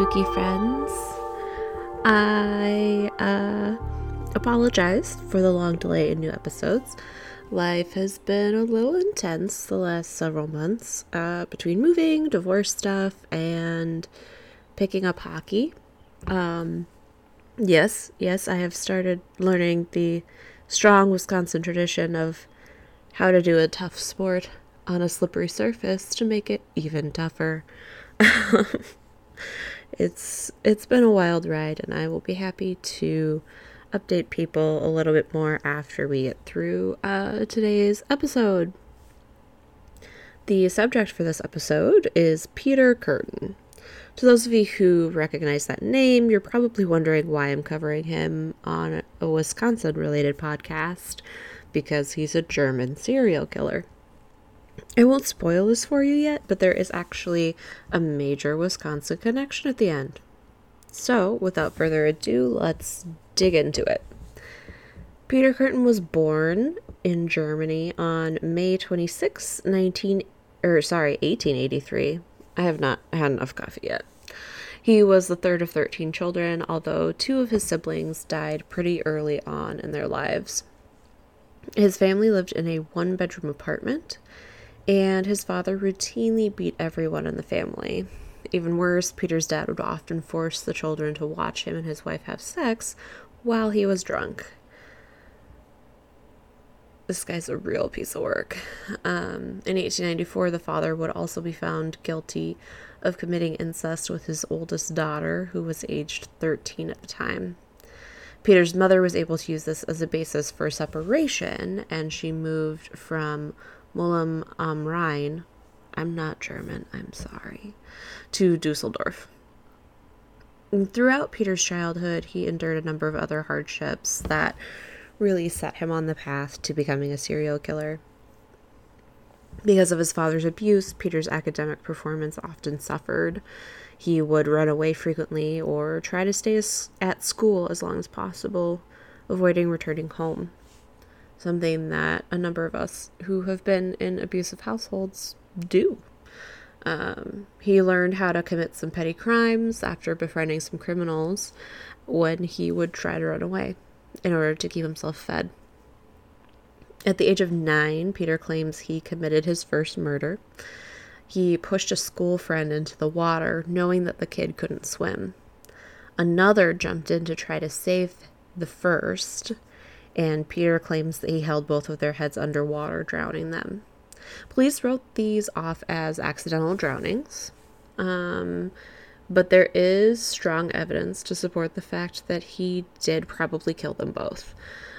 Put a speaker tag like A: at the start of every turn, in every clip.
A: spooky friends. I uh, apologize for the long delay in new episodes. Life has been a little intense the last several months uh, between moving, divorce stuff, and picking up hockey. Um, yes, yes, I have started learning the strong Wisconsin tradition of how to do a tough sport on a slippery surface to make it even tougher. it's it's been a wild ride and I will be happy to update people a little bit more after we get through uh, today's episode. The subject for this episode is Peter Kürten. To those of you who recognize that name, you're probably wondering why I'm covering him on a Wisconsin related podcast because he's a German serial killer. I won't spoil this for you yet, but there is actually a major Wisconsin connection at the end. So, without further ado, let's dig into it. Peter Kürten was born in Germany on May 26, 19 or sorry, 1883. I have not had enough coffee yet. He was the third of 13 children, although two of his siblings died pretty early on in their lives. His family lived in a one bedroom apartment and his father routinely beat everyone in the family. Even worse, Peter's dad would often force the children to watch him and his wife have sex while he was drunk. This guy's a real piece of work. Um, in 1894, the father would also be found guilty of committing incest with his oldest daughter, who was aged 13 at the time. Peter's mother was able to use this as a basis for separation, and she moved from Mulm am um, Rhein, I'm not German, I'm sorry, to Dusseldorf. Throughout Peter's childhood, he endured a number of other hardships that really set him on the path to becoming a serial killer. Because of his father's abuse, Peter's academic performance often suffered. He would run away frequently or try to stay at school as long as possible, avoiding returning home something that a number of us who have been in abusive households do. Um, he learned how to commit some petty crimes after befriending some criminals when he would try to run away in order to keep himself fed. At the age of nine, Peter claims he committed his first murder. He pushed a school friend into the water, knowing that the kid couldn't swim. Another jumped in to try to save the first, and Peter claims that he held both of their heads underwater, drowning them. Police wrote these off as accidental drownings, um, but there is strong evidence to support the fact that he did probably kill them both.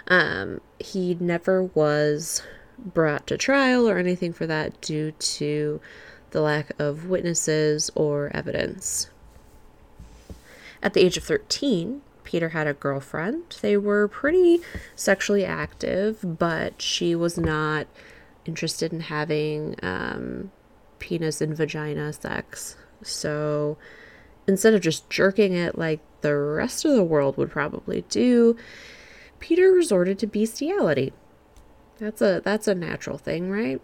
A: Um, he never was brought to trial or anything for that due to the lack of witnesses or evidence. At the age of 13, Peter had a girlfriend. They were pretty sexually active, but she was not interested in having um, penis and vagina sex. So instead of just jerking it like the rest of the world would probably do, Peter resorted to bestiality. That's a that's a natural thing, right?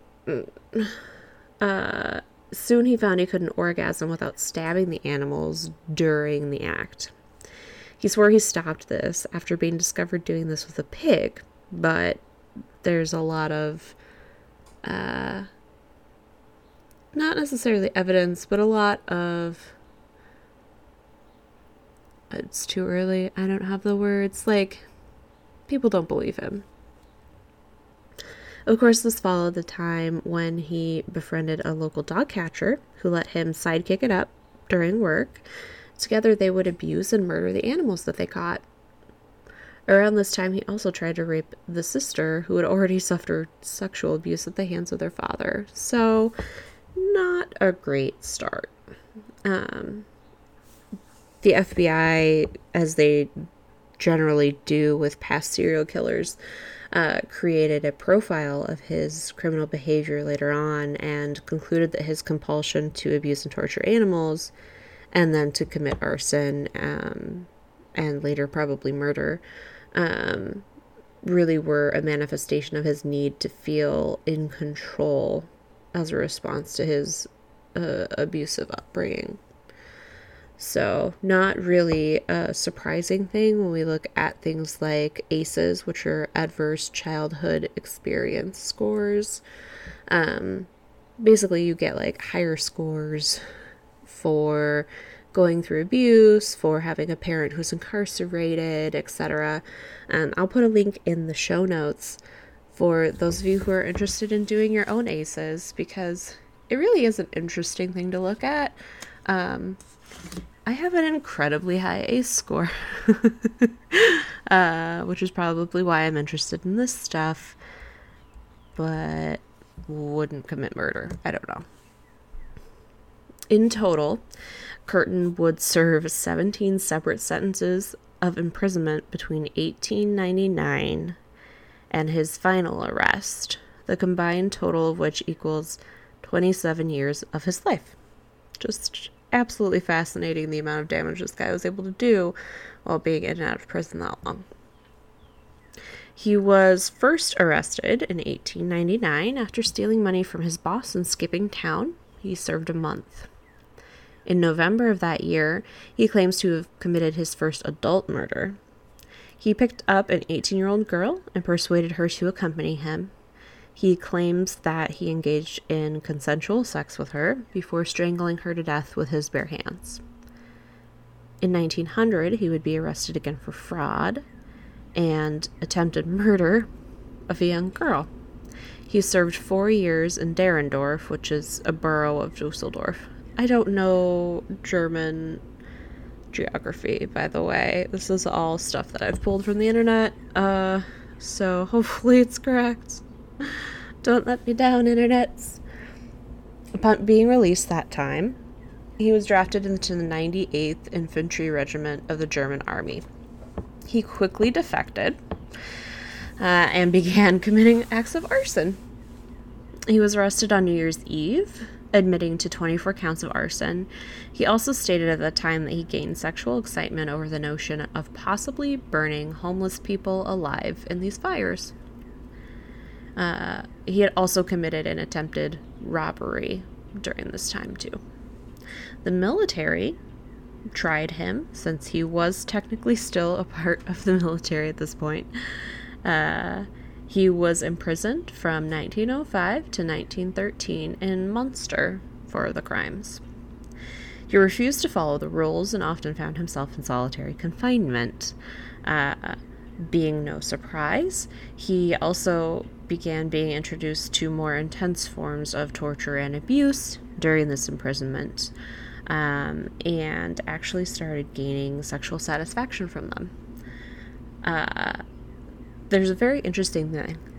A: Uh, soon he found he couldn't orgasm without stabbing the animals during the act. He swore he stopped this after being discovered doing this with a pig, but there's a lot of uh, not necessarily evidence, but a lot of it's too early. I don't have the words. Like, people don't believe him. Of course, this followed the time when he befriended a local dog catcher who let him sidekick it up during work Together, they would abuse and murder the animals that they caught. Around this time, he also tried to rape the sister who had already suffered sexual abuse at the hands of their father. So, not a great start. Um, the FBI, as they generally do with past serial killers, uh, created a profile of his criminal behavior later on and concluded that his compulsion to abuse and torture animals and then to commit arson um, and later probably murder um, really were a manifestation of his need to feel in control as a response to his uh, abusive upbringing. So, not really a surprising thing when we look at things like ACEs, which are adverse childhood experience scores. Um, basically, you get like higher scores for going through abuse, for having a parent who's incarcerated, etc. Um, I'll put a link in the show notes for those of you who are interested in doing your own ACEs because it really is an interesting thing to look at. Um, I have an incredibly high ACE score, uh, which is probably why I'm interested in this stuff, but wouldn't commit murder. I don't know. In total, Kürten would serve 17 separate sentences of imprisonment between 1899 and his final arrest, the combined total of which equals 27 years of his life. Just absolutely fascinating the amount of damage this guy was able to do while being in and out of prison that long. He was first arrested in 1899 after stealing money from his boss and skipping town. He served a month. In November of that year, he claims to have committed his first adult murder. He picked up an 18 year old girl and persuaded her to accompany him. He claims that he engaged in consensual sex with her before strangling her to death with his bare hands. In 1900, he would be arrested again for fraud and attempted murder of a young girl. He served four years in Derendorf, which is a borough of Dusseldorf. I don't know German geography, by the way. This is all stuff that I've pulled from the internet, uh, so hopefully it's correct. Don't let me down, internets. Upon being released that time, he was drafted into the 98th Infantry Regiment of the German Army. He quickly defected uh, and began committing acts of arson. He was arrested on New Year's Eve, admitting to 24 counts of arson. He also stated at the time that he gained sexual excitement over the notion of possibly burning homeless people alive in these fires. Uh, he had also committed an attempted robbery during this time, too. The military tried him, since he was technically still a part of the military at this point. Uh, he was imprisoned from 1905 to 1913 in Munster for the crimes. He refused to follow the rules and often found himself in solitary confinement. Uh, being no surprise, he also began being introduced to more intense forms of torture and abuse during this imprisonment, um, and actually started gaining sexual satisfaction from them. Uh, there's a very interesting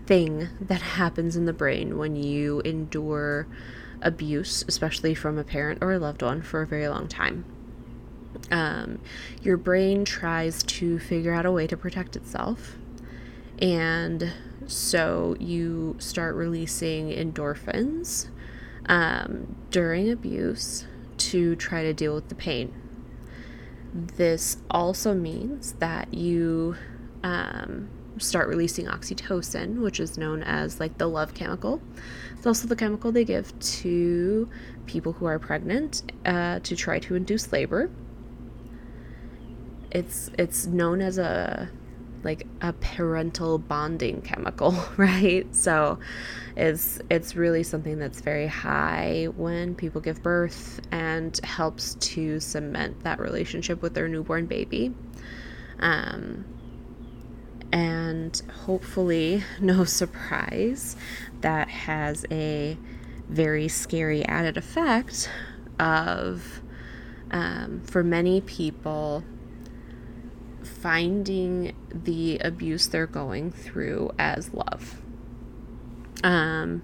A: thing, that happens in the brain when you endure abuse, especially from a parent or a loved one, for a very long time. Um, your brain tries to figure out a way to protect itself. And so you start releasing endorphins um, during abuse to try to deal with the pain. This also means that you um, start releasing oxytocin, which is known as like the love chemical. It's also the chemical they give to people who are pregnant uh, to try to induce labor it's it's known as a like a parental bonding chemical, right? So it's it's really something that's very high when people give birth and helps to cement that relationship with their newborn baby. Um, and hopefully, no surprise, that has a very scary added effect of um, for many people finding the abuse they're going through as love. Um,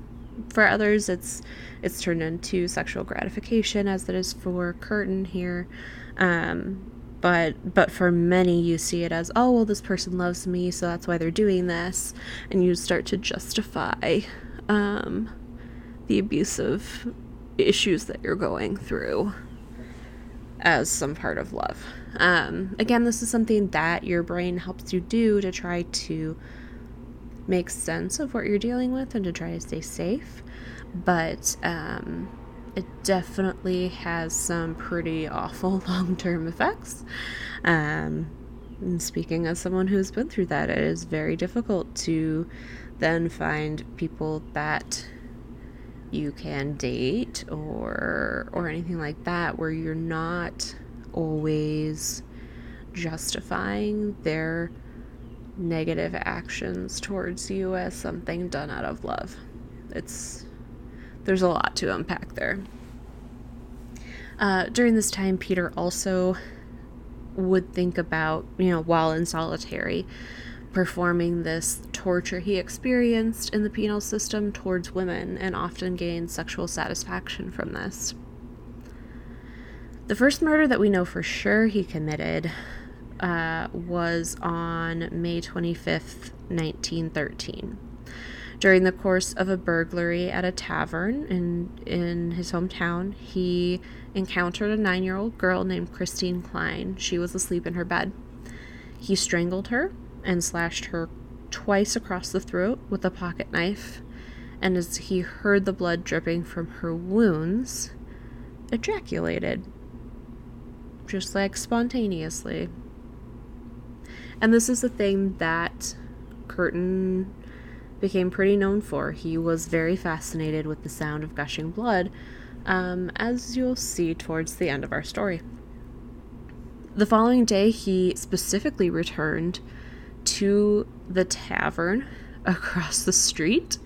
A: for others, it's it's turned into sexual gratification, as it is for Kürten here. Um, but but for many, you see it as, oh well, this person loves me, so that's why they're doing this, and you start to justify um, the abusive issues that you're going through as some part of love. Um, again, this is something that your brain helps you do to try to make sense of what you're dealing with and to try to stay safe. But um, it definitely has some pretty awful long term effects. Um, and speaking as someone who's been through that, it is very difficult to then find people that you can date or or anything like that where you're not always justifying their negative actions towards you as something done out of love. It's there's a lot to unpack there. Uh, during this time, Peter also would think about, you know, while in solitary, performing this torture he experienced in the penal system towards women and often gained sexual satisfaction from this. The first murder that we know for sure he committed uh, was on May 25th, 1913. During the course of a burglary at a tavern in, in his hometown, he encountered a nine year old girl named Christine Klein. She was asleep in her bed. He strangled her and slashed her twice across the throat with a pocket knife, and as he heard the blood dripping from her wounds, ejaculated. Just like spontaneously. And this is the thing that Kürten became pretty known for. He was very fascinated with the sound of gushing blood, um, as you'll see towards the end of our story. The following day, he specifically returned to the tavern across the street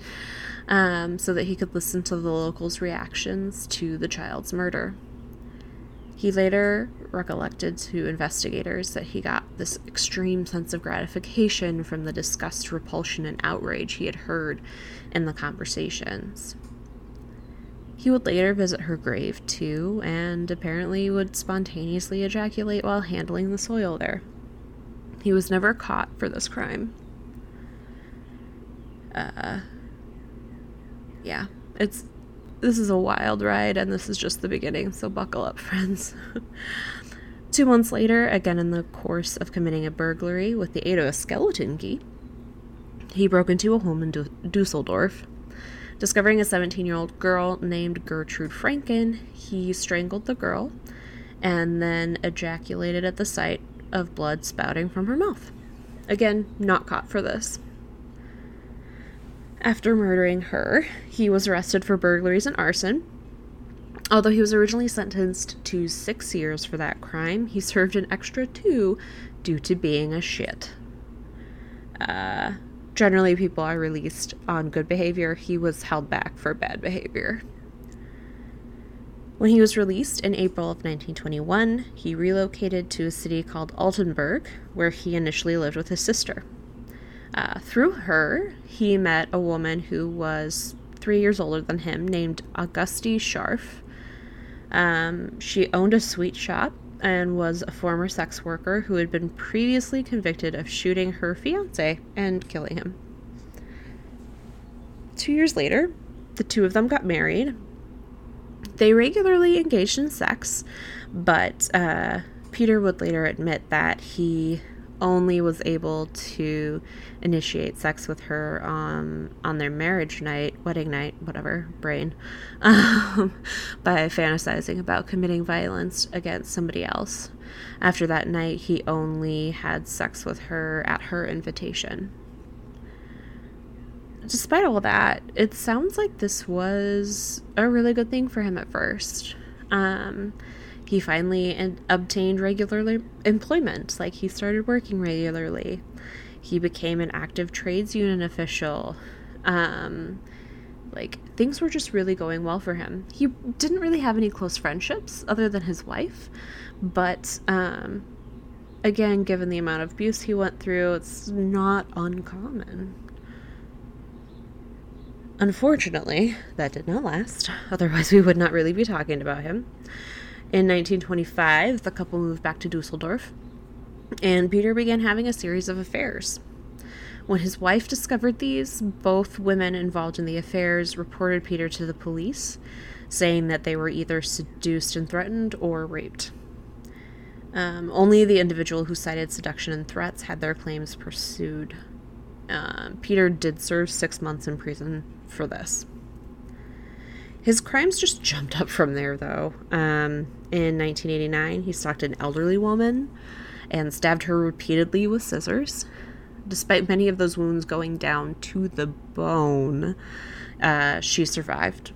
A: um, so that he could listen to the locals' reactions to the child's murder. He later recollected to investigators that he got this extreme sense of gratification from the disgust, repulsion, and outrage he had heard in the conversations. He would later visit her grave too, and apparently would spontaneously ejaculate while handling the soil there. He was never caught for this crime. Uh, yeah, it's this is a wild ride, and this is just the beginning, so buckle up, friends. Two months later, again in the course of committing a burglary with the aid of a skeleton key, he broke into a home in du- Dusseldorf. Discovering a 17 year old girl named Gertrude Franken, he strangled the girl and then ejaculated at the sight of blood spouting from her mouth. Again, not caught for this. After murdering her, he was arrested for burglaries and arson. Although he was originally sentenced to six years for that crime, he served an extra two due to being a shit. Uh, generally, people are released on good behavior. He was held back for bad behavior. When he was released in April of 1921, he relocated to a city called Altenburg, where he initially lived with his sister. Uh, through her, he met a woman who was three years older than him named Auguste Scharf. Um, she owned a sweet shop and was a former sex worker who had been previously convicted of shooting her fiance and killing him. Two years later, the two of them got married. They regularly engaged in sex, but uh, Peter would later admit that he only was able to initiate sex with her um, on their marriage night, wedding night, whatever, brain, um, by fantasizing about committing violence against somebody else. After that night, he only had sex with her at her invitation. Despite all that, it sounds like this was a really good thing for him at first. Um, he finally obtained regular employment, like he started working regularly. He became an active trades union official. Um, like things were just really going well for him. He didn't really have any close friendships other than his wife, but um, again, given the amount of abuse he went through, it's not uncommon. Unfortunately, that did not last. Otherwise, we would not really be talking about him. In 1925, the couple moved back to Dusseldorf, and Peter began having a series of affairs. When his wife discovered these, both women involved in the affairs reported Peter to the police, saying that they were either seduced and threatened or raped. Um, only the individual who cited seduction and threats had their claims pursued. Uh, Peter did serve six months in prison for this. His crimes just jumped up from there, though. Um, in 1989, he stalked an elderly woman and stabbed her repeatedly with scissors. Despite many of those wounds going down to the bone, uh, she survived.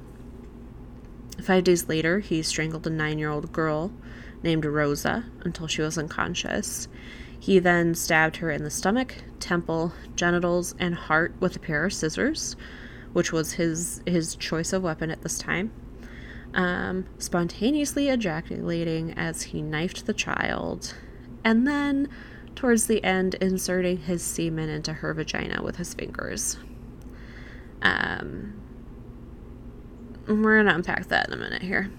A: Five days later, he strangled a nine year old girl named Rosa until she was unconscious. He then stabbed her in the stomach, temple, genitals, and heart with a pair of scissors, which was his his choice of weapon at this time. Um, spontaneously ejaculating as he knifed the child, and then, towards the end, inserting his semen into her vagina with his fingers. Um, we're gonna unpack that in a minute here.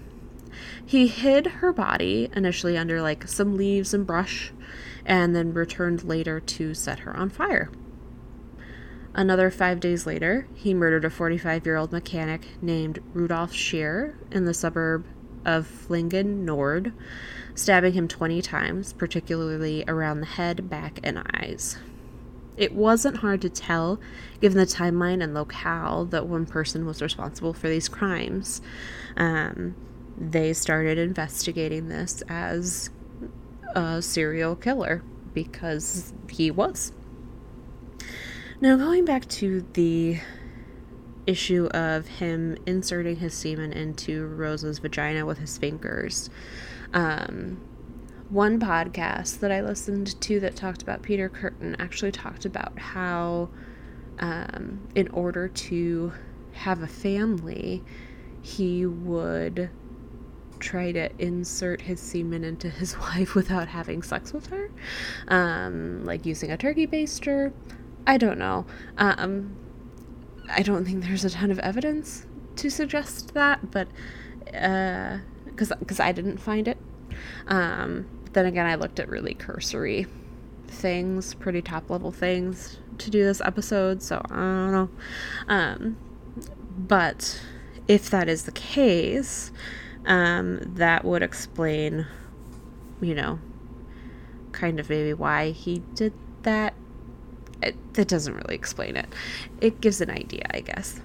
A: He hid her body initially under like some leaves and brush and then returned later to set her on fire. Another five days later, he murdered a 45 year old mechanic named Rudolf Scheer in the suburb of Flingen Nord, stabbing him 20 times, particularly around the head, back, and eyes. It wasn't hard to tell, given the timeline and locale, that one person was responsible for these crimes. Um, they started investigating this as a serial killer because he was. Now, going back to the issue of him inserting his semen into Rosa's vagina with his fingers, um, one podcast that I listened to that talked about Peter Kürten actually talked about how, um, in order to have a family, he would try to insert his semen into his wife without having sex with her, um, like using a turkey baster. I don't know. Um, I don't think there's a ton of evidence to suggest that, but because uh, because I didn't find it. Um, then again, I looked at really cursory things, pretty top level things to do this episode, so I don't know. Um, but if that is the case, um, that would explain, you know, kind of maybe why he did that. It, that doesn't really explain it. It gives an idea, I guess.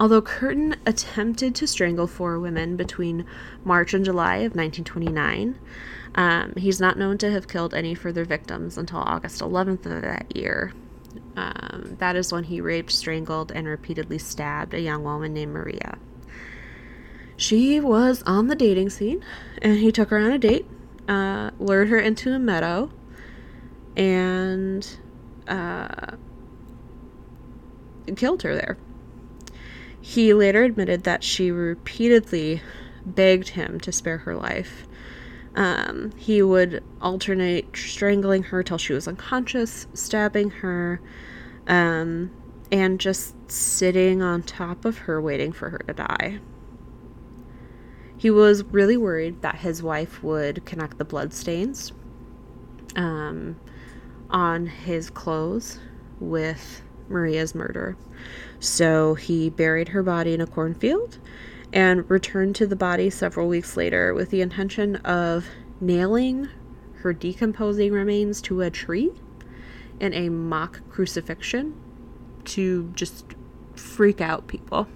A: Although Kürten attempted to strangle four women between March and July of 1929, um, he's not known to have killed any further victims until August 11th of that year. Um, that is when he raped, strangled, and repeatedly stabbed a young woman named Maria. She was on the dating scene, and he took her on a date, uh, lured her into a meadow, and uh, killed her there. He later admitted that she repeatedly begged him to spare her life. Um, he would alternate strangling her till she was unconscious, stabbing her, um, and just sitting on top of her waiting for her to die. He was really worried that his wife would connect the bloodstains um, on his clothes with Maria's murder. So he buried her body in a cornfield and returned to the body several weeks later with the intention of nailing her decomposing remains to a tree in a mock crucifixion to just freak out people.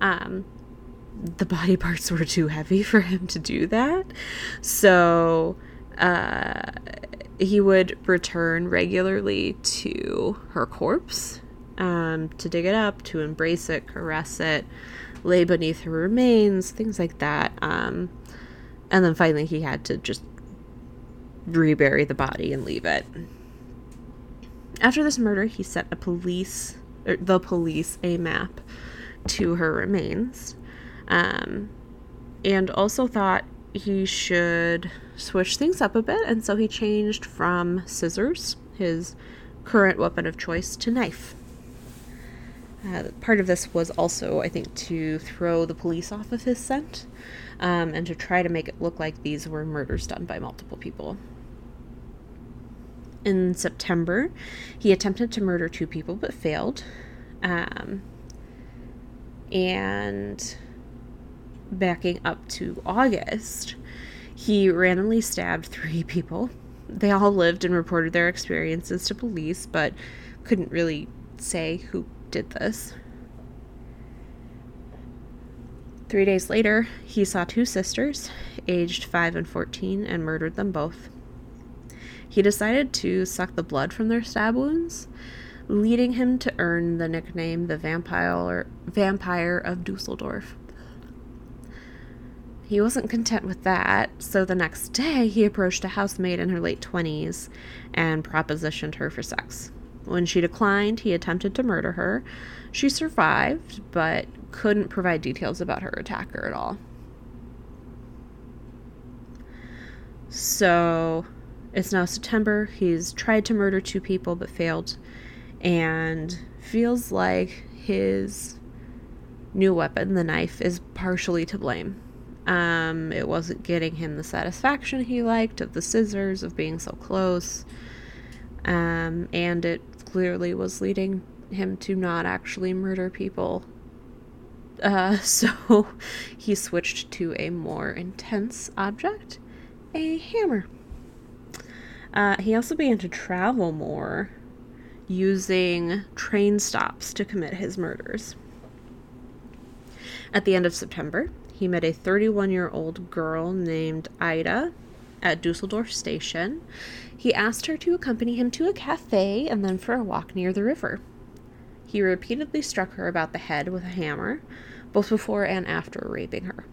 A: Um, the body parts were too heavy for him to do that. So uh, he would return regularly to her corpse um, to dig it up, to embrace it, caress it, lay beneath her remains, things like that. Um, and then finally, he had to just rebury the body and leave it. After this murder, he sent a police, er, the police, a map to her remains um, and also thought he should switch things up a bit, and so he changed from scissors, his current weapon of choice, to knife. Uh, part of this was also, I think, to throw the police off of his scent um, and to try to make it look like these were murders done by multiple people. In September, he attempted to murder two people but failed. Um, and backing up to August, he randomly stabbed three people. They all lived and reported their experiences to police, but couldn't really say who did this. Three days later, he saw two sisters, aged 5 and 14, and murdered them both. He decided to suck the blood from their stab wounds, leading him to earn the nickname the Vampire, Vampire of Dusseldorf. He wasn't content with that, so the next day he approached a housemaid in her late 20s and propositioned her for sex. When she declined, he attempted to murder her. She survived, but couldn't provide details about her attacker at all. So it's now September. He's tried to murder two people but failed, and feels like his new weapon, the knife, is partially to blame. Um, it wasn't getting him the satisfaction he liked of the scissors, of being so close, um, and it clearly was leading him to not actually murder people uh, so he switched to a more intense object, a hammer. Uh, he also began to travel more, using train stops to commit his murders. At the end of September, he met a 31 year old girl named Ida at Dusseldorf Station. He asked her to accompany him to a cafe and then for a walk near the river. He repeatedly struck her about the head with a hammer, both before and after raping her.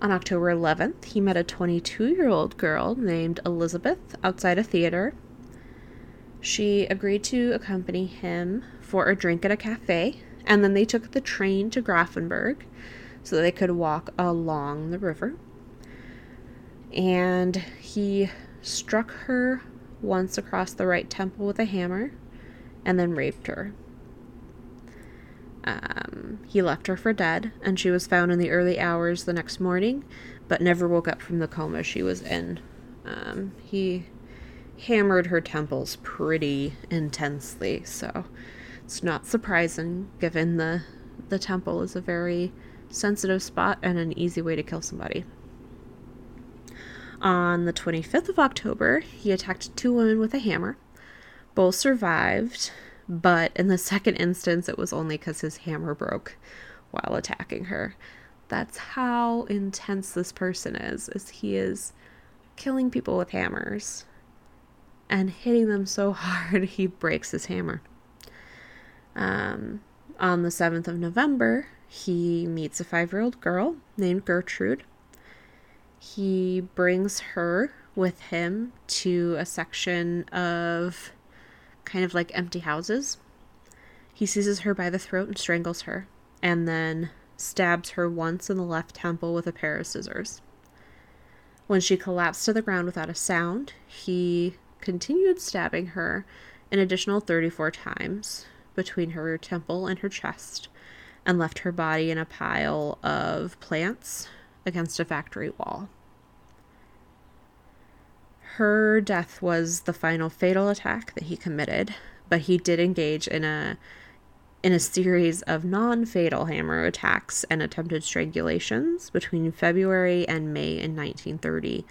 A: On October 11th, he met a 22 year old girl named Elizabeth outside a theater. She agreed to accompany him for a drink at a cafe, and then they took the train to Grafenberg so they could walk along the river. And he struck her once across the right temple with a hammer and then raped her. Um, he left her for dead, and she was found in the early hours the next morning, but never woke up from the coma she was in. Um, he hammered her temples pretty intensely, so it's not surprising given the the temple is a very sensitive spot and an easy way to kill somebody. On the 25th of October, he attacked two women with a hammer. Both survived, but in the second instance, it was only because his hammer broke while attacking her. That's how intense this person is, is he is killing people with hammers and hitting them so hard he breaks his hammer. Um, on the 7th of November, he meets a five year old girl named Gertrude. He brings her with him to a section of kind of like empty houses. He seizes her by the throat and strangles her, and then stabs her once in the left temple with a pair of scissors. When she collapsed to the ground without a sound, he continued stabbing her an additional 34 times between her temple and her chest and left her body in a pile of plants against a factory wall. Her death was the final fatal attack that he committed, but he did engage in a in a series of non-fatal hammer attacks and attempted strangulations between February and May in 1930.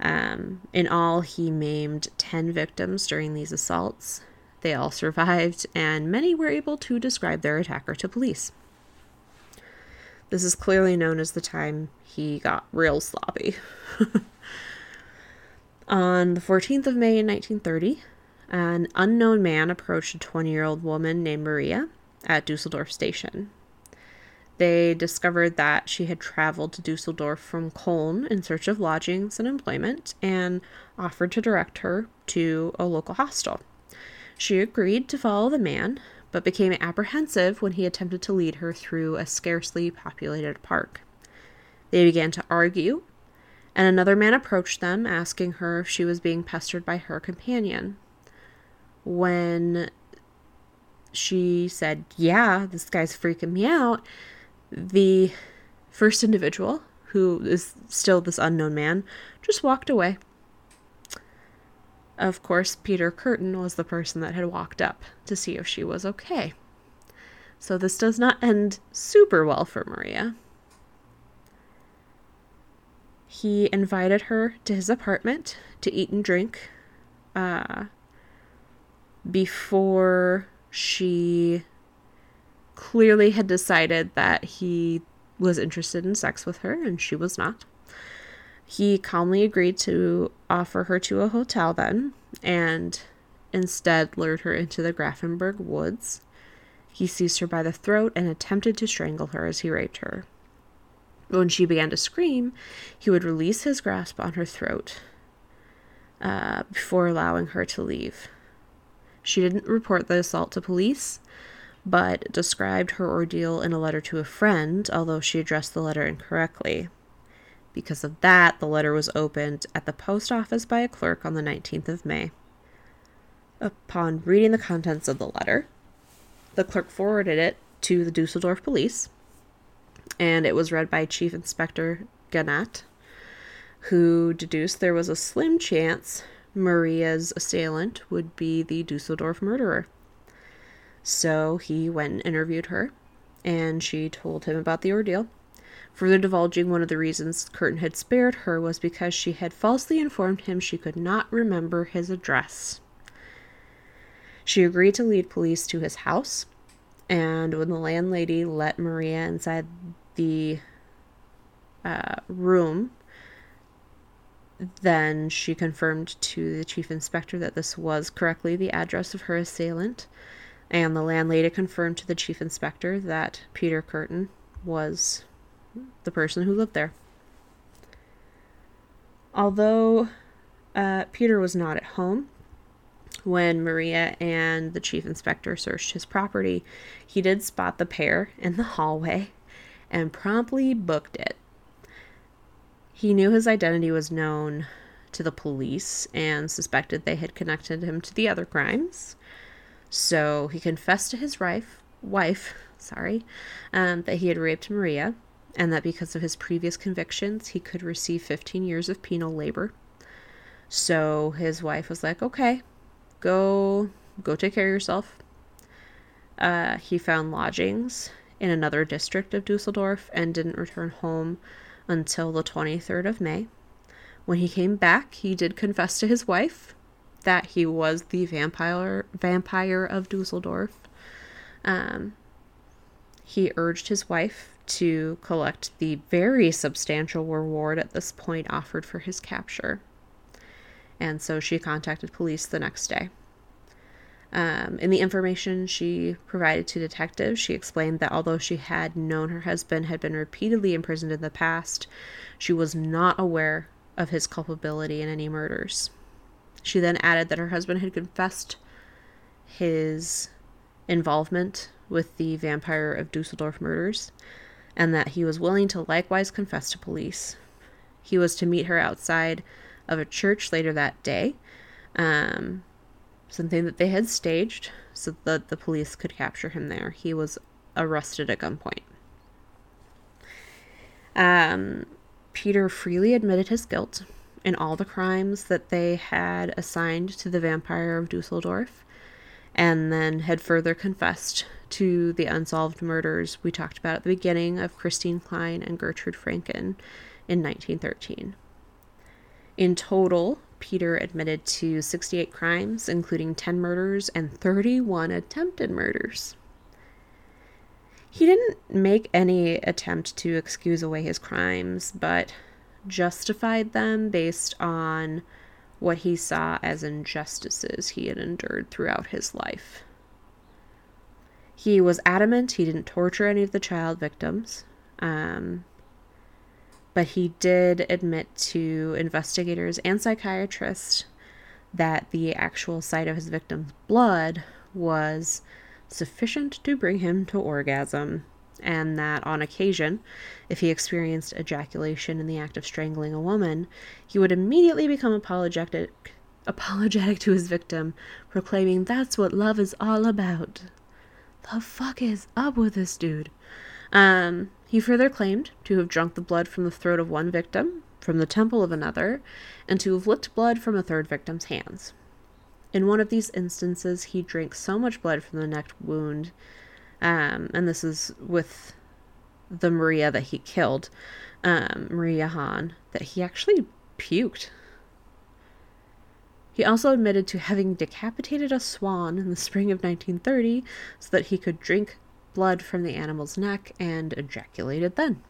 A: Um, in all, he maimed 10 victims during these assaults. They all survived, and many were able to describe their attacker to police. This is clearly known as the time he got real sloppy. On the 14th of May in 1930, an unknown man approached a 20 year old woman named Maria at Dusseldorf Station. They discovered that she had traveled to Dusseldorf from Cologne in search of lodgings and employment and offered to direct her to a local hostel. She agreed to follow the man, but became apprehensive when he attempted to lead her through a scarcely populated park. They began to argue, and another man approached them, asking her if she was being pestered by her companion. When she said, Yeah, this guy's freaking me out, the first individual, who is still this unknown man, just walked away. Of course, Peter Kürten was the person that had walked up to see if she was okay. So this does not end super well for Maria. He invited her to his apartment to eat and drink uh, before she clearly had decided that he was interested in sex with her and she was not. He calmly agreed to offer her to a hotel then and instead lured her into the Grafenberg woods. He seized her by the throat and attempted to strangle her as he raped her. When she began to scream, he would release his grasp on her throat uh, before allowing her to leave. She didn't report the assault to police, but described her ordeal in a letter to a friend, although she addressed the letter incorrectly. Because of that, the letter was opened at the post office by a clerk on the 19th of May. Upon reading the contents of the letter, the clerk forwarded it to the Dusseldorf police, and it was read by Chief Inspector Gennat, who deduced there was a slim chance Maria's assailant would be the Dusseldorf murderer. So he went and interviewed her, and she told him about the ordeal further divulging one of the reasons Kürten had spared her was because she had falsely informed him she could not remember his address. She agreed to lead police to his house, and when the landlady let Maria inside the uh, room, then she confirmed to the chief inspector that this was correctly the address of her assailant, and the landlady confirmed to the chief inspector that Peter Kürten was the person who lived there. Although uh, Peter was not at home when Maria and the chief inspector searched his property, he did spot the pair in the hallway and promptly booked it. He knew his identity was known to the police and suspected they had connected him to the other crimes. So he confessed to his wife, wife, sorry, um, that he had raped Maria and that because of his previous convictions, he could receive 15 years of penal labor. So his wife was like, "Okay, go go take care of yourself." Uh, he found lodgings in another district of Dusseldorf and didn't return home until the 23rd of May. When he came back, he did confess to his wife that he was the vampire vampire of Dusseldorf. Um, he urged his wife to collect the very substantial reward at this point offered for his capture. And so she contacted police the next day. Um, in the information she provided to detectives, she explained that although she had known her husband had been repeatedly imprisoned in the past, she was not aware of his culpability in any murders. She then added that her husband had confessed his involvement with the vampire of Dusseldorf murders and that he was willing to likewise confess to police. He was to meet her outside of a church later that day, um, something that they had staged so that the police could capture him there. He was arrested at gunpoint. Um, Peter freely admitted his guilt in all the crimes that they had assigned to the vampire of Dusseldorf, and then had further confessed to the unsolved murders we talked about at the beginning of Christine Klein and Gertrude Franken in 1913. In total, Peter admitted to 68 crimes, including 10 murders and 31 attempted murders. He didn't make any attempt to excuse away his crimes, but justified them based on what he saw as injustices he had endured throughout his life. He was adamant he didn't torture any of the child victims, um, but he did admit to investigators and psychiatrists that the actual sight of his victim's blood was sufficient to bring him to orgasm, and that on occasion, if he experienced ejaculation in the act of strangling a woman, he would immediately become apologetic apologetic to his victim, proclaiming that's what love is all about the fuck is up with this dude? Um, he further claimed to have drunk the blood from the throat of one victim, from the temple of another, and to have licked blood from a third victim's hands. In one of these instances, he drank so much blood from the neck wound, um, and this is with the Maria that he killed, um, Maria Hahn, that he actually puked he also admitted to having decapitated a swan in the spring of 1930 so that he could drink blood from the animal's neck and ejaculated then.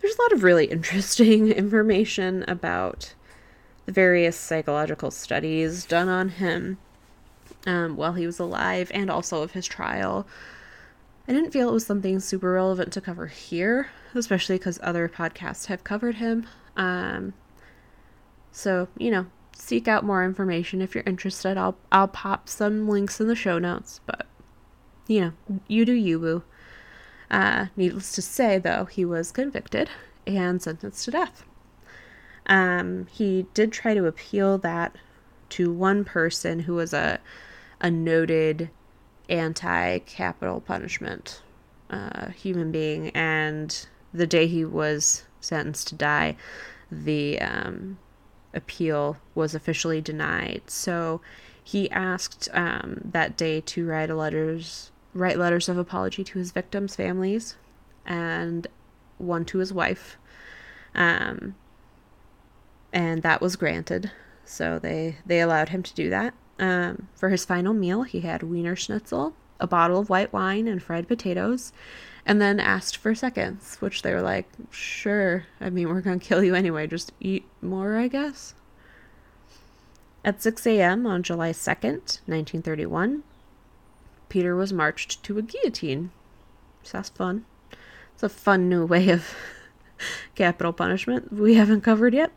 A: There's a lot of really interesting information about the various psychological studies done on him um, while he was alive and also of his trial. I didn't feel it was something super relevant to cover here, especially because other podcasts have covered him. Um, so, you know, seek out more information if you're interested. I'll I'll pop some links in the show notes, but you know, you do you boo. Uh, needless to say, though, he was convicted and sentenced to death. Um, he did try to appeal that to one person who was a a noted anti-capital punishment uh, human being, and the day he was sentenced to die, the um, appeal was officially denied. So he asked um, that day to write letters write letters of apology to his victims' families, and one to his wife. Um, and that was granted. So they they allowed him to do that. Um, for his final meal, he had Wiener Schnitzel, a bottle of white wine, and fried potatoes, and then asked for seconds, which they were like, sure. I mean, we're to kill you anyway. Just eat more, I guess. At 6 a.m. on July 2nd, 1931, Peter was marched to a guillotine. So that's fun. It's a fun new way of capital punishment we haven't covered yet.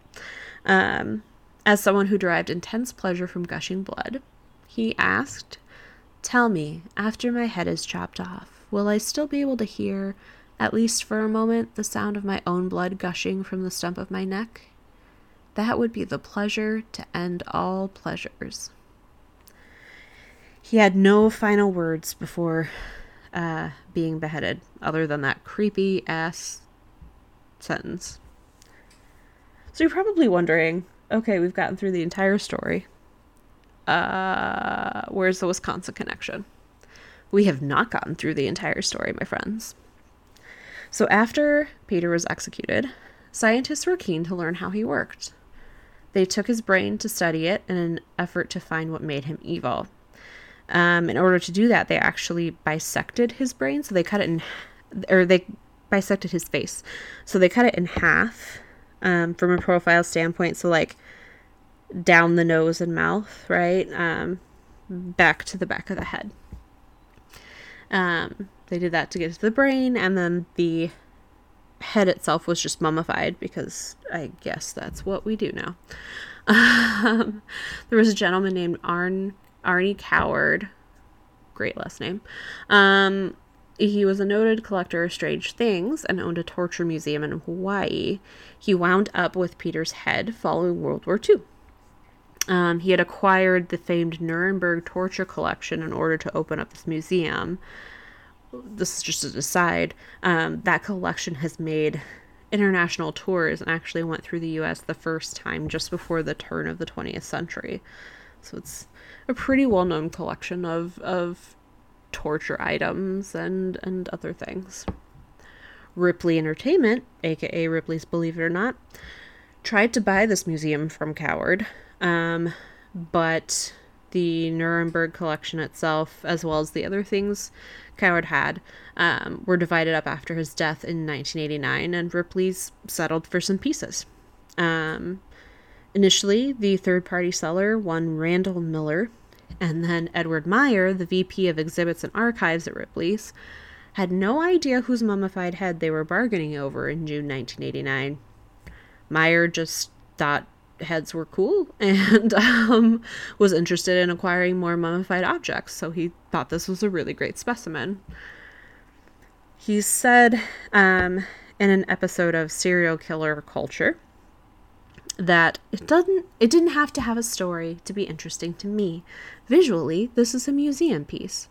A: Um, as someone who derived intense pleasure from gushing blood, he asked, Tell me, after my head is chopped off, will I still be able to hear, at least for a moment, the sound of my own blood gushing from the stump of my neck? That would be the pleasure to end all pleasures. He had no final words before uh, being beheaded, other than that creepy ass sentence. So you're probably wondering okay, we've gotten through the entire story. Uh, where's the Wisconsin connection? We have not gotten through the entire story, my friends. So, after Peter was executed, scientists were keen to learn how he worked. They took his brain to study it in an effort to find what made him evil. Um, in order to do that, they actually bisected his brain. So they cut it in, or they bisected his face. So they cut it in half um, from a profile standpoint. So, like, down the nose and mouth, right? Um, back to the back of the head. Um, they did that to get to the brain, and then the head itself was just mummified because I guess that's what we do now. Um, there was a gentleman named Arn Arnie Coward, great last name. Um, he was a noted collector of strange things and owned a torture museum in Hawaii. He wound up with Peter's head following World War II. Um, he had acquired the famed Nuremberg torture collection in order to open up this museum. This is just an aside. Um, that collection has made international tours and actually went through the US the first time just before the turn of the 20th century. So it's a pretty well known collection of, of torture items and, and other things. Ripley Entertainment, aka Ripley's Believe It or Not, tried to buy this museum from Coward, um, but the Nuremberg collection itself, as well as the other things Coward had, um, were divided up after his death in 1989, and Ripley's settled for some pieces. Um, initially, the third party seller, one Randall Miller, and then Edward Meyer, the VP of Exhibits and Archives at Ripley's, had no idea whose mummified head they were bargaining over in June 1989. Meyer just thought heads were cool and um, was interested in acquiring more mummified objects, so he thought this was a really great specimen. He said um, in an episode of Serial Killer Culture that it doesn't it didn't have to have a story to be interesting to me. Visually, this is a museum piece.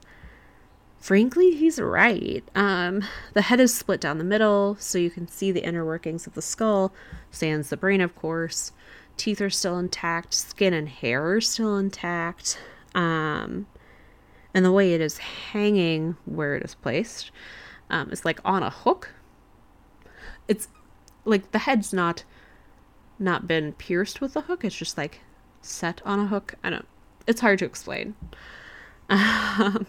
A: Frankly, he's right. Um, the head is split down the middle, so you can see the inner workings of the skull, sans the brain, of course teeth are still intact, skin and hair are still intact. Um, and the way it is hanging where it is placed um, is like on a hook. It's like the head's not not been pierced with the hook. It's just like set on a hook. I don't. It's hard to explain. Um,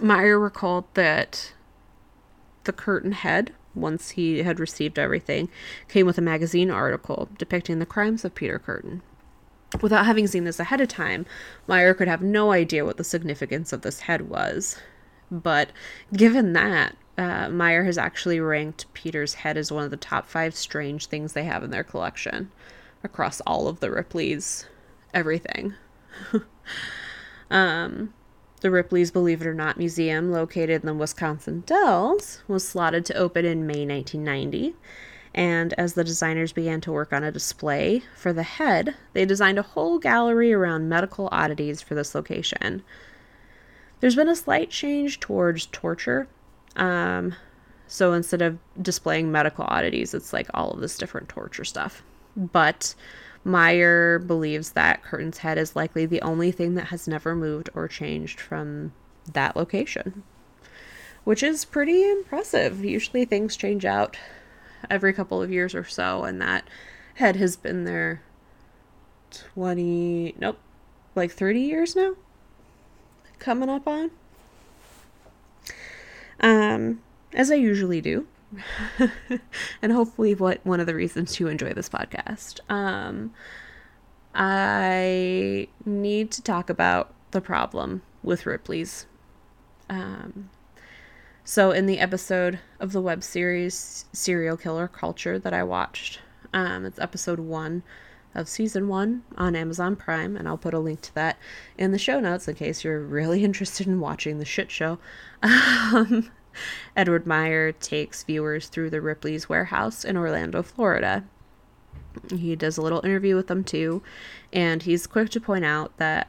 A: Meyer recalled that the Kürten head, once he had received everything, came with a magazine article depicting the crimes of Peter Kürten. Without having seen this ahead of time, Meyer could have no idea what the significance of this head was. But given that, uh, Meyer has actually ranked Peter's head as one of the top five strange things they have in their collection across all of the Ripley's everything. um, the Ripley's Believe It or Not Museum, located in the Wisconsin Dells, was slotted to open in May 1990. And as the designers began to work on a display for the head, they designed a whole gallery around medical oddities for this location. There's been a slight change towards torture. Um, so instead of displaying medical oddities, it's like all of this different torture stuff. But Meyer believes that Kürten's head is likely the only thing that has never moved or changed from that location, which is pretty impressive. Usually things change out every couple of years or so, and that head has been there 20, nope, like 30 years now, coming up on. Um, as I usually do. and hopefully what one of the reasons to enjoy this podcast. Um, I need to talk about the problem with Ripley's. Um, so in the episode of the web series Serial Killer Culture that I watched, um, it's episode one of season one on Amazon Prime, and I'll put a link to that in the show notes in case you're really interested in watching the shit show. Um, Edward Meyer takes viewers through the Ripley's warehouse in Orlando, Florida. He does a little interview with them too, and he's quick to point out that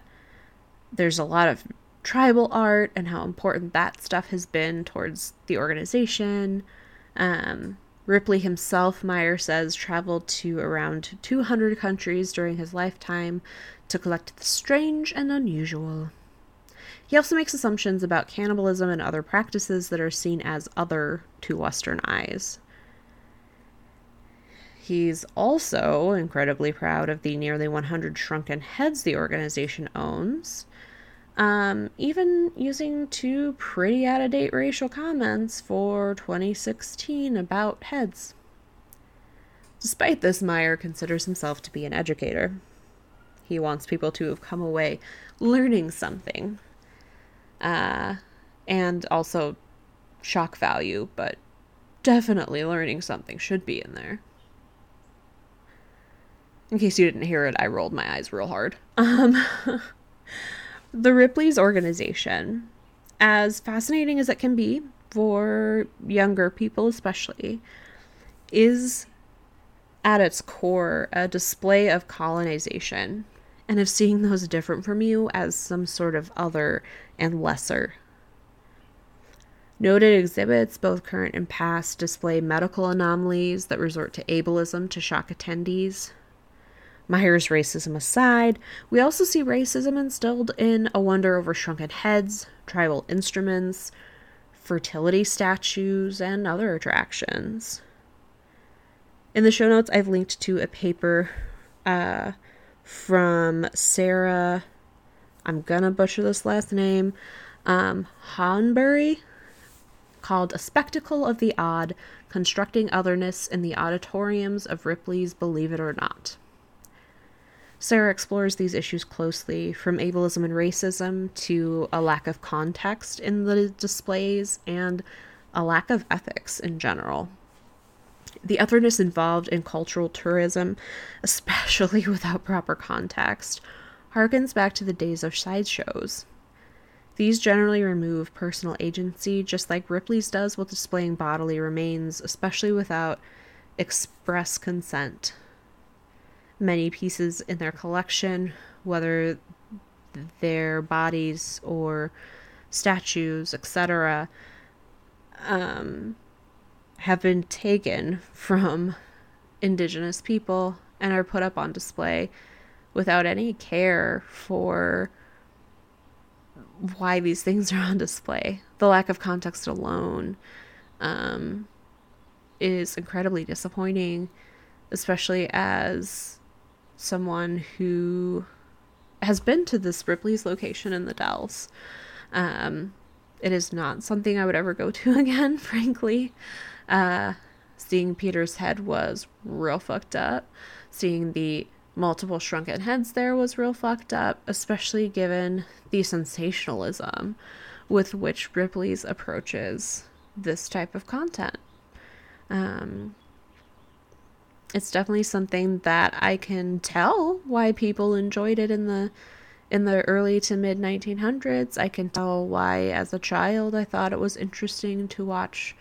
A: there's a lot of tribal art and how important that stuff has been towards the organization. Um, Ripley himself, Meyer says, traveled to around 200 countries during his lifetime to collect the strange and unusual. He also makes assumptions about cannibalism and other practices that are seen as other to Western eyes. He's also incredibly proud of the nearly 100 shrunken heads the organization owns, um, even using two pretty out of date racial comments for 2016 about heads. Despite this, Meyer considers himself to be an educator. He wants people to have come away learning something uh, and also shock value, but definitely learning something should be in there. In case you didn't hear it, I rolled my eyes real hard. Um, the Ripley's organization, as fascinating as it can be for younger people, especially, is at its core a display of colonization and of seeing those different from you as some sort of other and lesser. Noted exhibits, both current and past, display medical anomalies that resort to ableism to shock attendees. Meyer's racism aside, we also see racism instilled in a wonder over shrunken heads, tribal instruments, fertility statues, and other attractions. In the show notes, I've linked to a paper uh, from Sarah, I'm gonna butcher this last name, um, Hanbury, called A Spectacle of the Odd Constructing Otherness in the Auditoriums of Ripley's Believe It or Not. Sarah explores these issues closely, from ableism and racism to a lack of context in the displays and a lack of ethics in general. The otherness involved in cultural tourism, especially without proper context, harkens back to the days of sideshows. These generally remove personal agency, just like Ripley's does with displaying bodily remains, especially without express consent. Many pieces in their collection, whether their bodies or statues, etc., um, have been taken from indigenous people and are put up on display without any care for why these things are on display. The lack of context alone um, is incredibly disappointing, especially as someone who has been to this Ripley's location in the Dells. Um, it is not something I would ever go to again, frankly. Uh, seeing Peter's head was real fucked up. Seeing the multiple shrunken heads there was real fucked up, especially given the sensationalism with which Ripley's approaches this type of content. Um, it's definitely something that I can tell why people enjoyed it in the in the early to mid 1900s. I can tell why as a child I thought it was interesting to watch,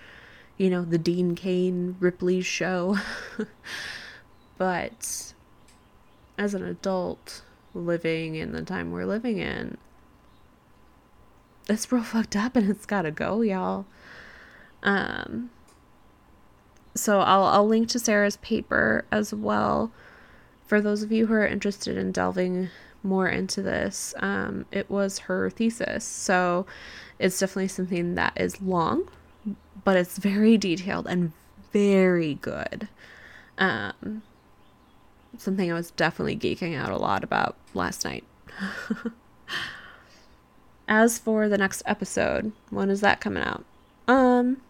A: you know, the Dean Cain Ripley show. but as an adult living in the time we're living in, it's real fucked up and it's gotta go, y'all. Um, so I'll I'll link to Sarah's paper as well for those of you who are interested in delving more into this. Um, it was her thesis, so it's definitely something that is long, but it's very detailed and very good. Um, something I was definitely geeking out a lot about last night. As for the next episode, when is that coming out? Um,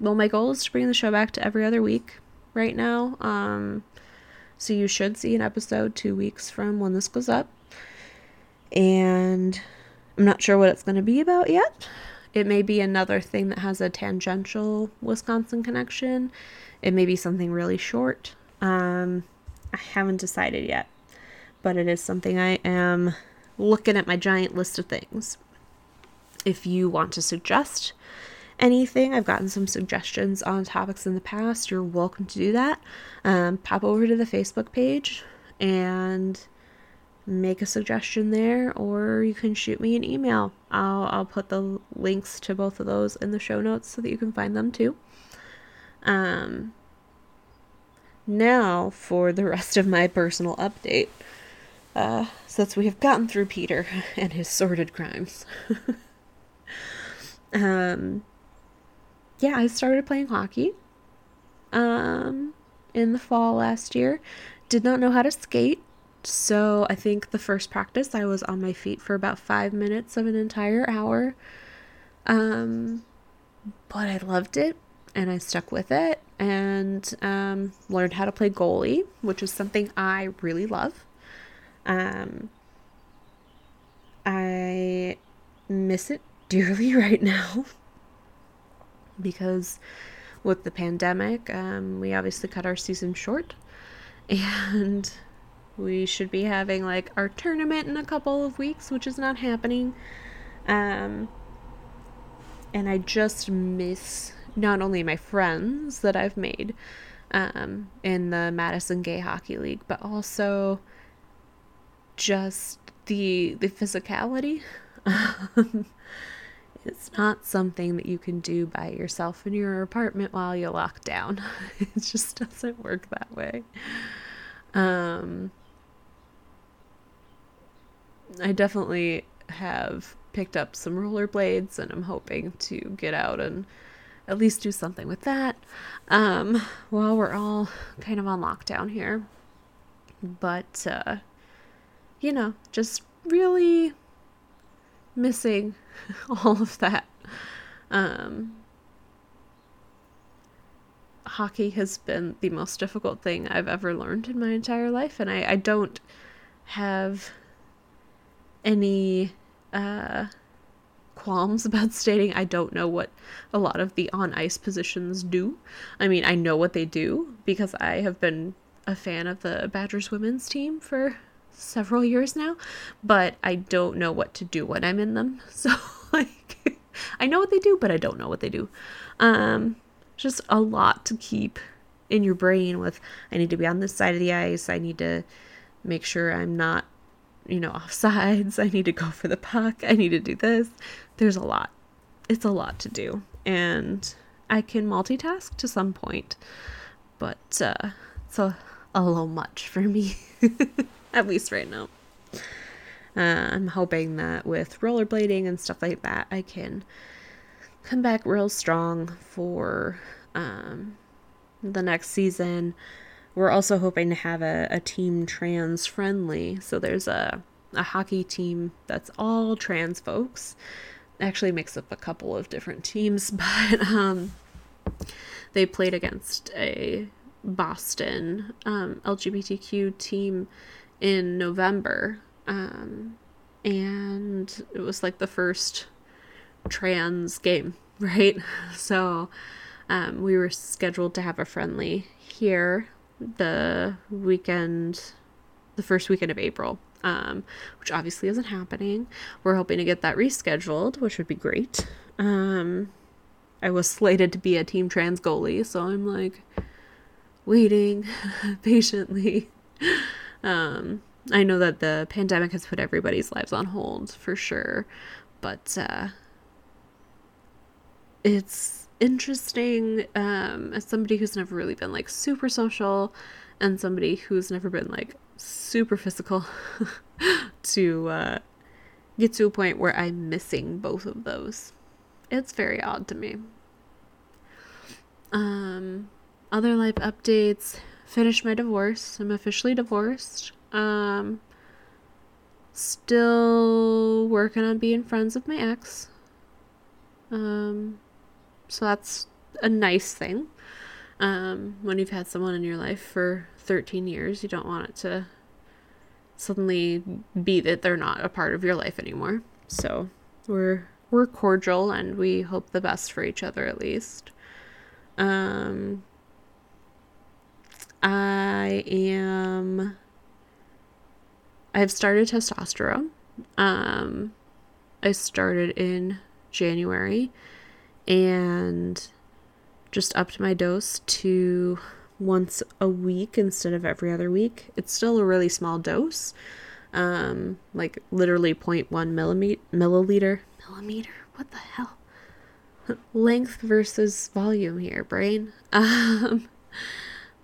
A: well, my goal is to bring the show back to every other week right now. Um, so you should see an episode two weeks from when this goes up. And I'm not sure what it's going to be about yet. It may be another thing that has a tangential Wisconsin connection. It may be something really short. Um, I haven't decided yet, but it is something I am looking at my giant list of things. If you want to suggest anything, I've gotten some suggestions on topics in the past. You're welcome to do that. Um, pop over to the Facebook page and make a suggestion there, or you can shoot me an email. I'll, I'll put the links to both of those in the show notes so that you can find them too. Um, now for the rest of my personal update. Uh, since we have gotten through Peter and his sordid crimes. um, yeah, I started playing hockey um, in the fall last year. Did not know how to skate, so I think the first practice I was on my feet for about five minutes of an entire hour. Um, but I loved it and I stuck with it and um, learned how to play goalie, which is something I really love. Um, I miss it dearly right now because with the pandemic, um, we obviously cut our season short and we should be having like our tournament in a couple of weeks, which is not happening. Um, and I just miss not only my friends that I've made um, in the Madison Gay Hockey League, but also just the the physicality. it's not something that you can do by yourself in your apartment while you're locked down. it just doesn't work that way. Um, I definitely have picked up some rollerblades and I'm hoping to get out and at least do something with that um, while we're all kind of on lockdown here. But, uh, you know, just really missing all of that. Um, hockey has been the most difficult thing I've ever learned in my entire life, and I, I don't have any uh, qualms about stating I don't know what a lot of the on ice positions do. I mean, I know what they do because I have been a fan of the Badgers women's team for several years now, but I don't know what to do when I'm in them. So, like, I know what they do, but I don't know what they do. Um, just a lot to keep in your brain with I need to be on this side of the ice, I need to make sure I'm not you know, offsides. I need to go for the puck. I need to do this. There's a lot. It's a lot to do. And I can multitask to some point, but uh, it's a, a little much for me, at least right now. Uh, I'm hoping that with rollerblading and stuff like that, I can come back real strong for um, the next season we're also hoping to have a, a team trans friendly. So there's a, a hockey team that's all trans folks actually makes up a couple of different teams, but um, they played against a Boston um, LGBTQ team in November. Um, and it was like the first trans game, right? So um, we were scheduled to have a friendly here the weekend, the first weekend of April, um, which obviously isn't happening. We're hoping to get that rescheduled, which would be great. Um, I was slated to be a team trans goalie, so I'm like waiting patiently. Um, I know that the pandemic has put everybody's lives on hold for sure, but uh, it's interesting um, as somebody who's never really been like super social and somebody who's never been like super physical to uh, get to a point where I'm missing both of those. It's very odd to me. Um, other life updates. Finished my divorce. I'm officially divorced. Um, still working on being friends with my ex. Um, so that's a nice thing. Um, when you've had someone in your life for 13 years, you don't want it to suddenly be that they're not a part of your life anymore. So we're we're cordial and we hope the best for each other at least. Um, I am I've started testosterone. Um, I started in January and just upped my dose to once a week instead of every other week. It's still a really small dose, um, like literally 0.1 millimeter, milliliter. Millimeter? What the hell? Length versus volume here, brain. Um,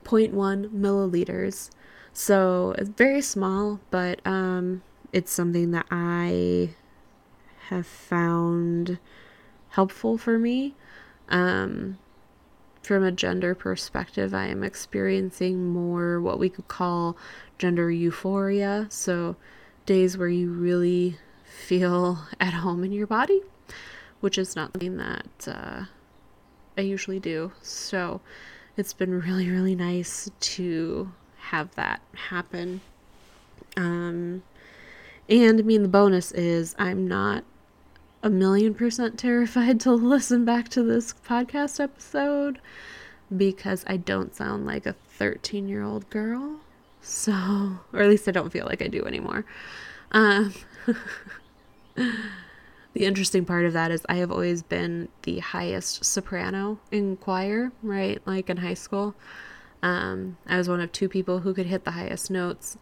A: 0.1 milliliters. So it's very small, but um, it's something that I have found helpful for me. Um, from a gender perspective, I am experiencing more what we could call gender euphoria. So, days where you really feel at home in your body, which is not something that uh, I usually do. So, it's been really, really nice to have that happen. Um, and I mean, the bonus is I'm not a million percent terrified to listen back to this podcast episode because I don't sound like a 13 year old girl. So, or at least I don't feel like I do anymore. Um, the interesting part of that is I have always been the highest soprano in choir, right? Like in high school. Um, I was one of two people who could hit the highest notes.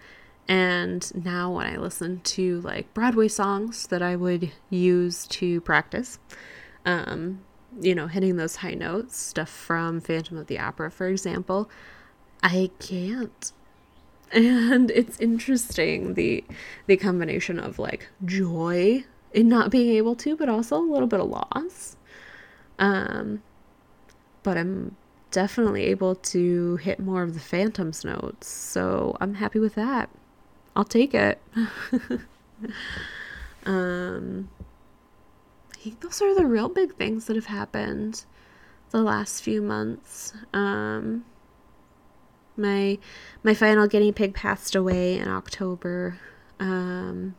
A: And now, when I listen to like Broadway songs that I would use to practice, um, you know, hitting those high notes, stuff from Phantom of the Opera, for example, I can't. And it's interesting the the combination of like joy in not being able to, but also a little bit of loss. Um, but I'm definitely able to hit more of the Phantom's notes, so I'm happy with that. I'll take it. um, I think those are the real big things that have happened the last few months. Um, my my final guinea pig passed away in October. Um,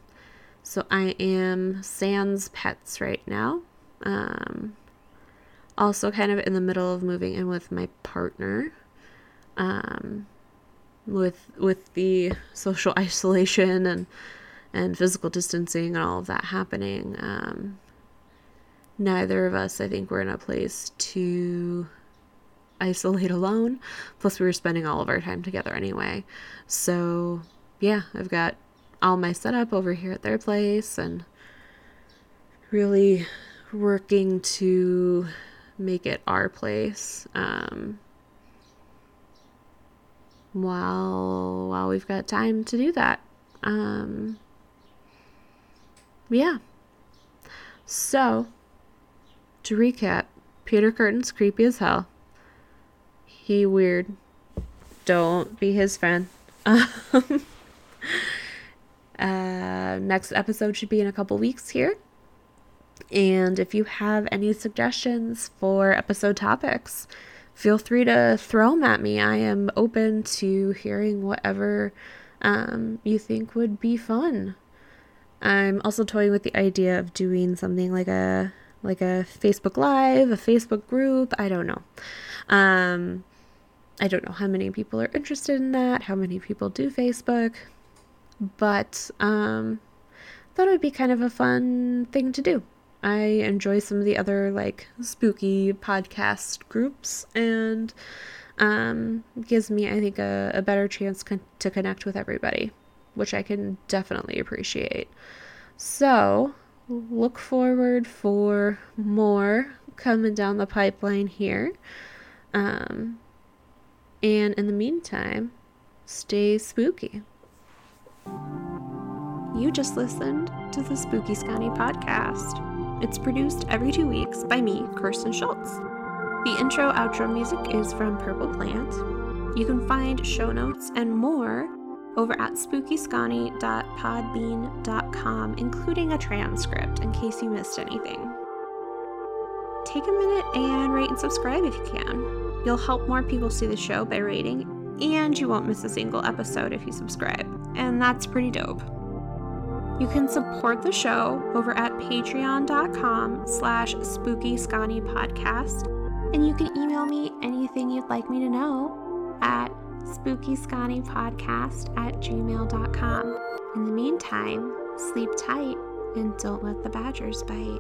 A: so I am sans pets right now. Um, also kind of in the middle of moving in with my partner um, with with the social isolation and and physical distancing and all of that happening. Um, neither of us i think were in a place to isolate alone. Plus we were spending all of our time together anyway. So yeah i've got all my setup over here at their place and really working to make it our place um, while while we've got time to do that. Um, yeah. So, to recap, Peter Kürten's creepy as hell. He weird. Don't be his friend. uh, next episode should be in a couple weeks here. And if you have any suggestions for episode topics, feel free to throw them at me. I am open to hearing whatever um, you think would be fun. I'm also toying with the idea of doing something like a like a Facebook Live, a Facebook group. I don't know. Um, I don't know how many people are interested in that, how many people do Facebook, but um, thought it would be kind of a fun thing to do. I enjoy some of the other like spooky podcast groups and um, gives me, I think, a, a better chance con- to connect with everybody, which I can definitely appreciate. So, look forward for more coming down the pipeline here. Um, and in the meantime, stay spooky. You just listened to the Spooky Sconnie podcast. It's produced every two weeks by me, Kirsten Schultz. The intro outro music is from Purple Planet. You can find show notes and more over at spookysconny.podbean.com, including a transcript in case you missed anything. Take a minute and rate and subscribe if you can. You'll help more people see the show by rating, and you won't miss a single episode if you subscribe, and that's pretty dope. You can support the show over at patreon.com slash spookysconnypodcast, and you can email me anything you'd like me to know at spookysconnypodcast at gmail.com. In the meantime, sleep tight and don't let the badgers bite.